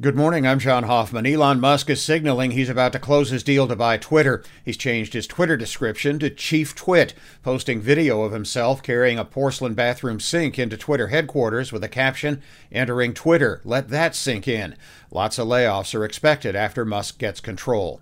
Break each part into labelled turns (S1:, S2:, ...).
S1: Good morning, I'm John Hoffman. Elon Musk is signaling he's about to close his deal to buy Twitter. He's changed his Twitter description to Chief Twit, posting video of himself carrying a porcelain bathroom sink into Twitter headquarters with a caption, Entering Twitter, let that sink in. Lots of layoffs are expected after Musk gets control.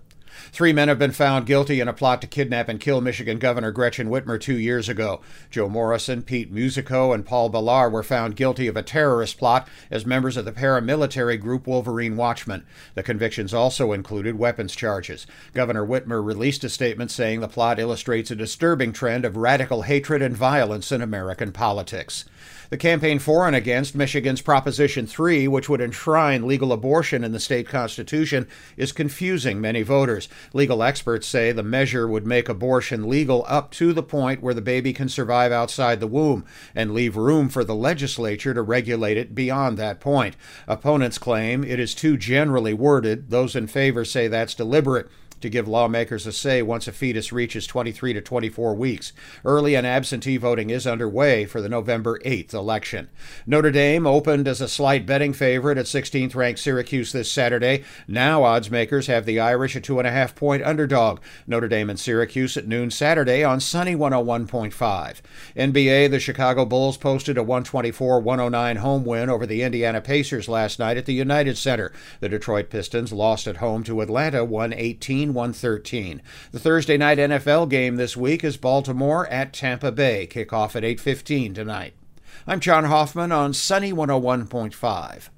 S1: Three men have been found guilty in a plot to kidnap and kill Michigan Governor Gretchen Whitmer two years ago. Joe Morrison, Pete Musico, and Paul Bellar were found guilty of a terrorist plot as members of the paramilitary group Wolverine Watchmen. The convictions also included weapons charges. Governor Whitmer released a statement saying the plot illustrates a disturbing trend of radical hatred and violence in American politics. The campaign for and against Michigan's Proposition 3, which would enshrine legal abortion in the state constitution, is confusing many voters. Legal experts say the measure would make abortion legal up to the point where the baby can survive outside the womb and leave room for the legislature to regulate it beyond that point. Opponents claim it is too generally worded. Those in favor say that's deliberate to give lawmakers a say once a fetus reaches 23 to 24 weeks. Early and absentee voting is underway for the November 8th election. Notre Dame opened as a slight betting favorite at 16th ranked Syracuse this Saturday. Now odds makers have the Irish a two and a half point underdog. Notre Dame and Syracuse at noon Saturday on Sunny 101.5. NBA, the Chicago Bulls posted a 124 109 home win over the Indiana Pacers last night at the United Center. The Detroit Pistons lost at home to Atlanta 118 113. The Thursday night NFL game this week is Baltimore at Tampa Bay. Kickoff at 8:15 tonight. I'm John Hoffman on Sunny 101.5.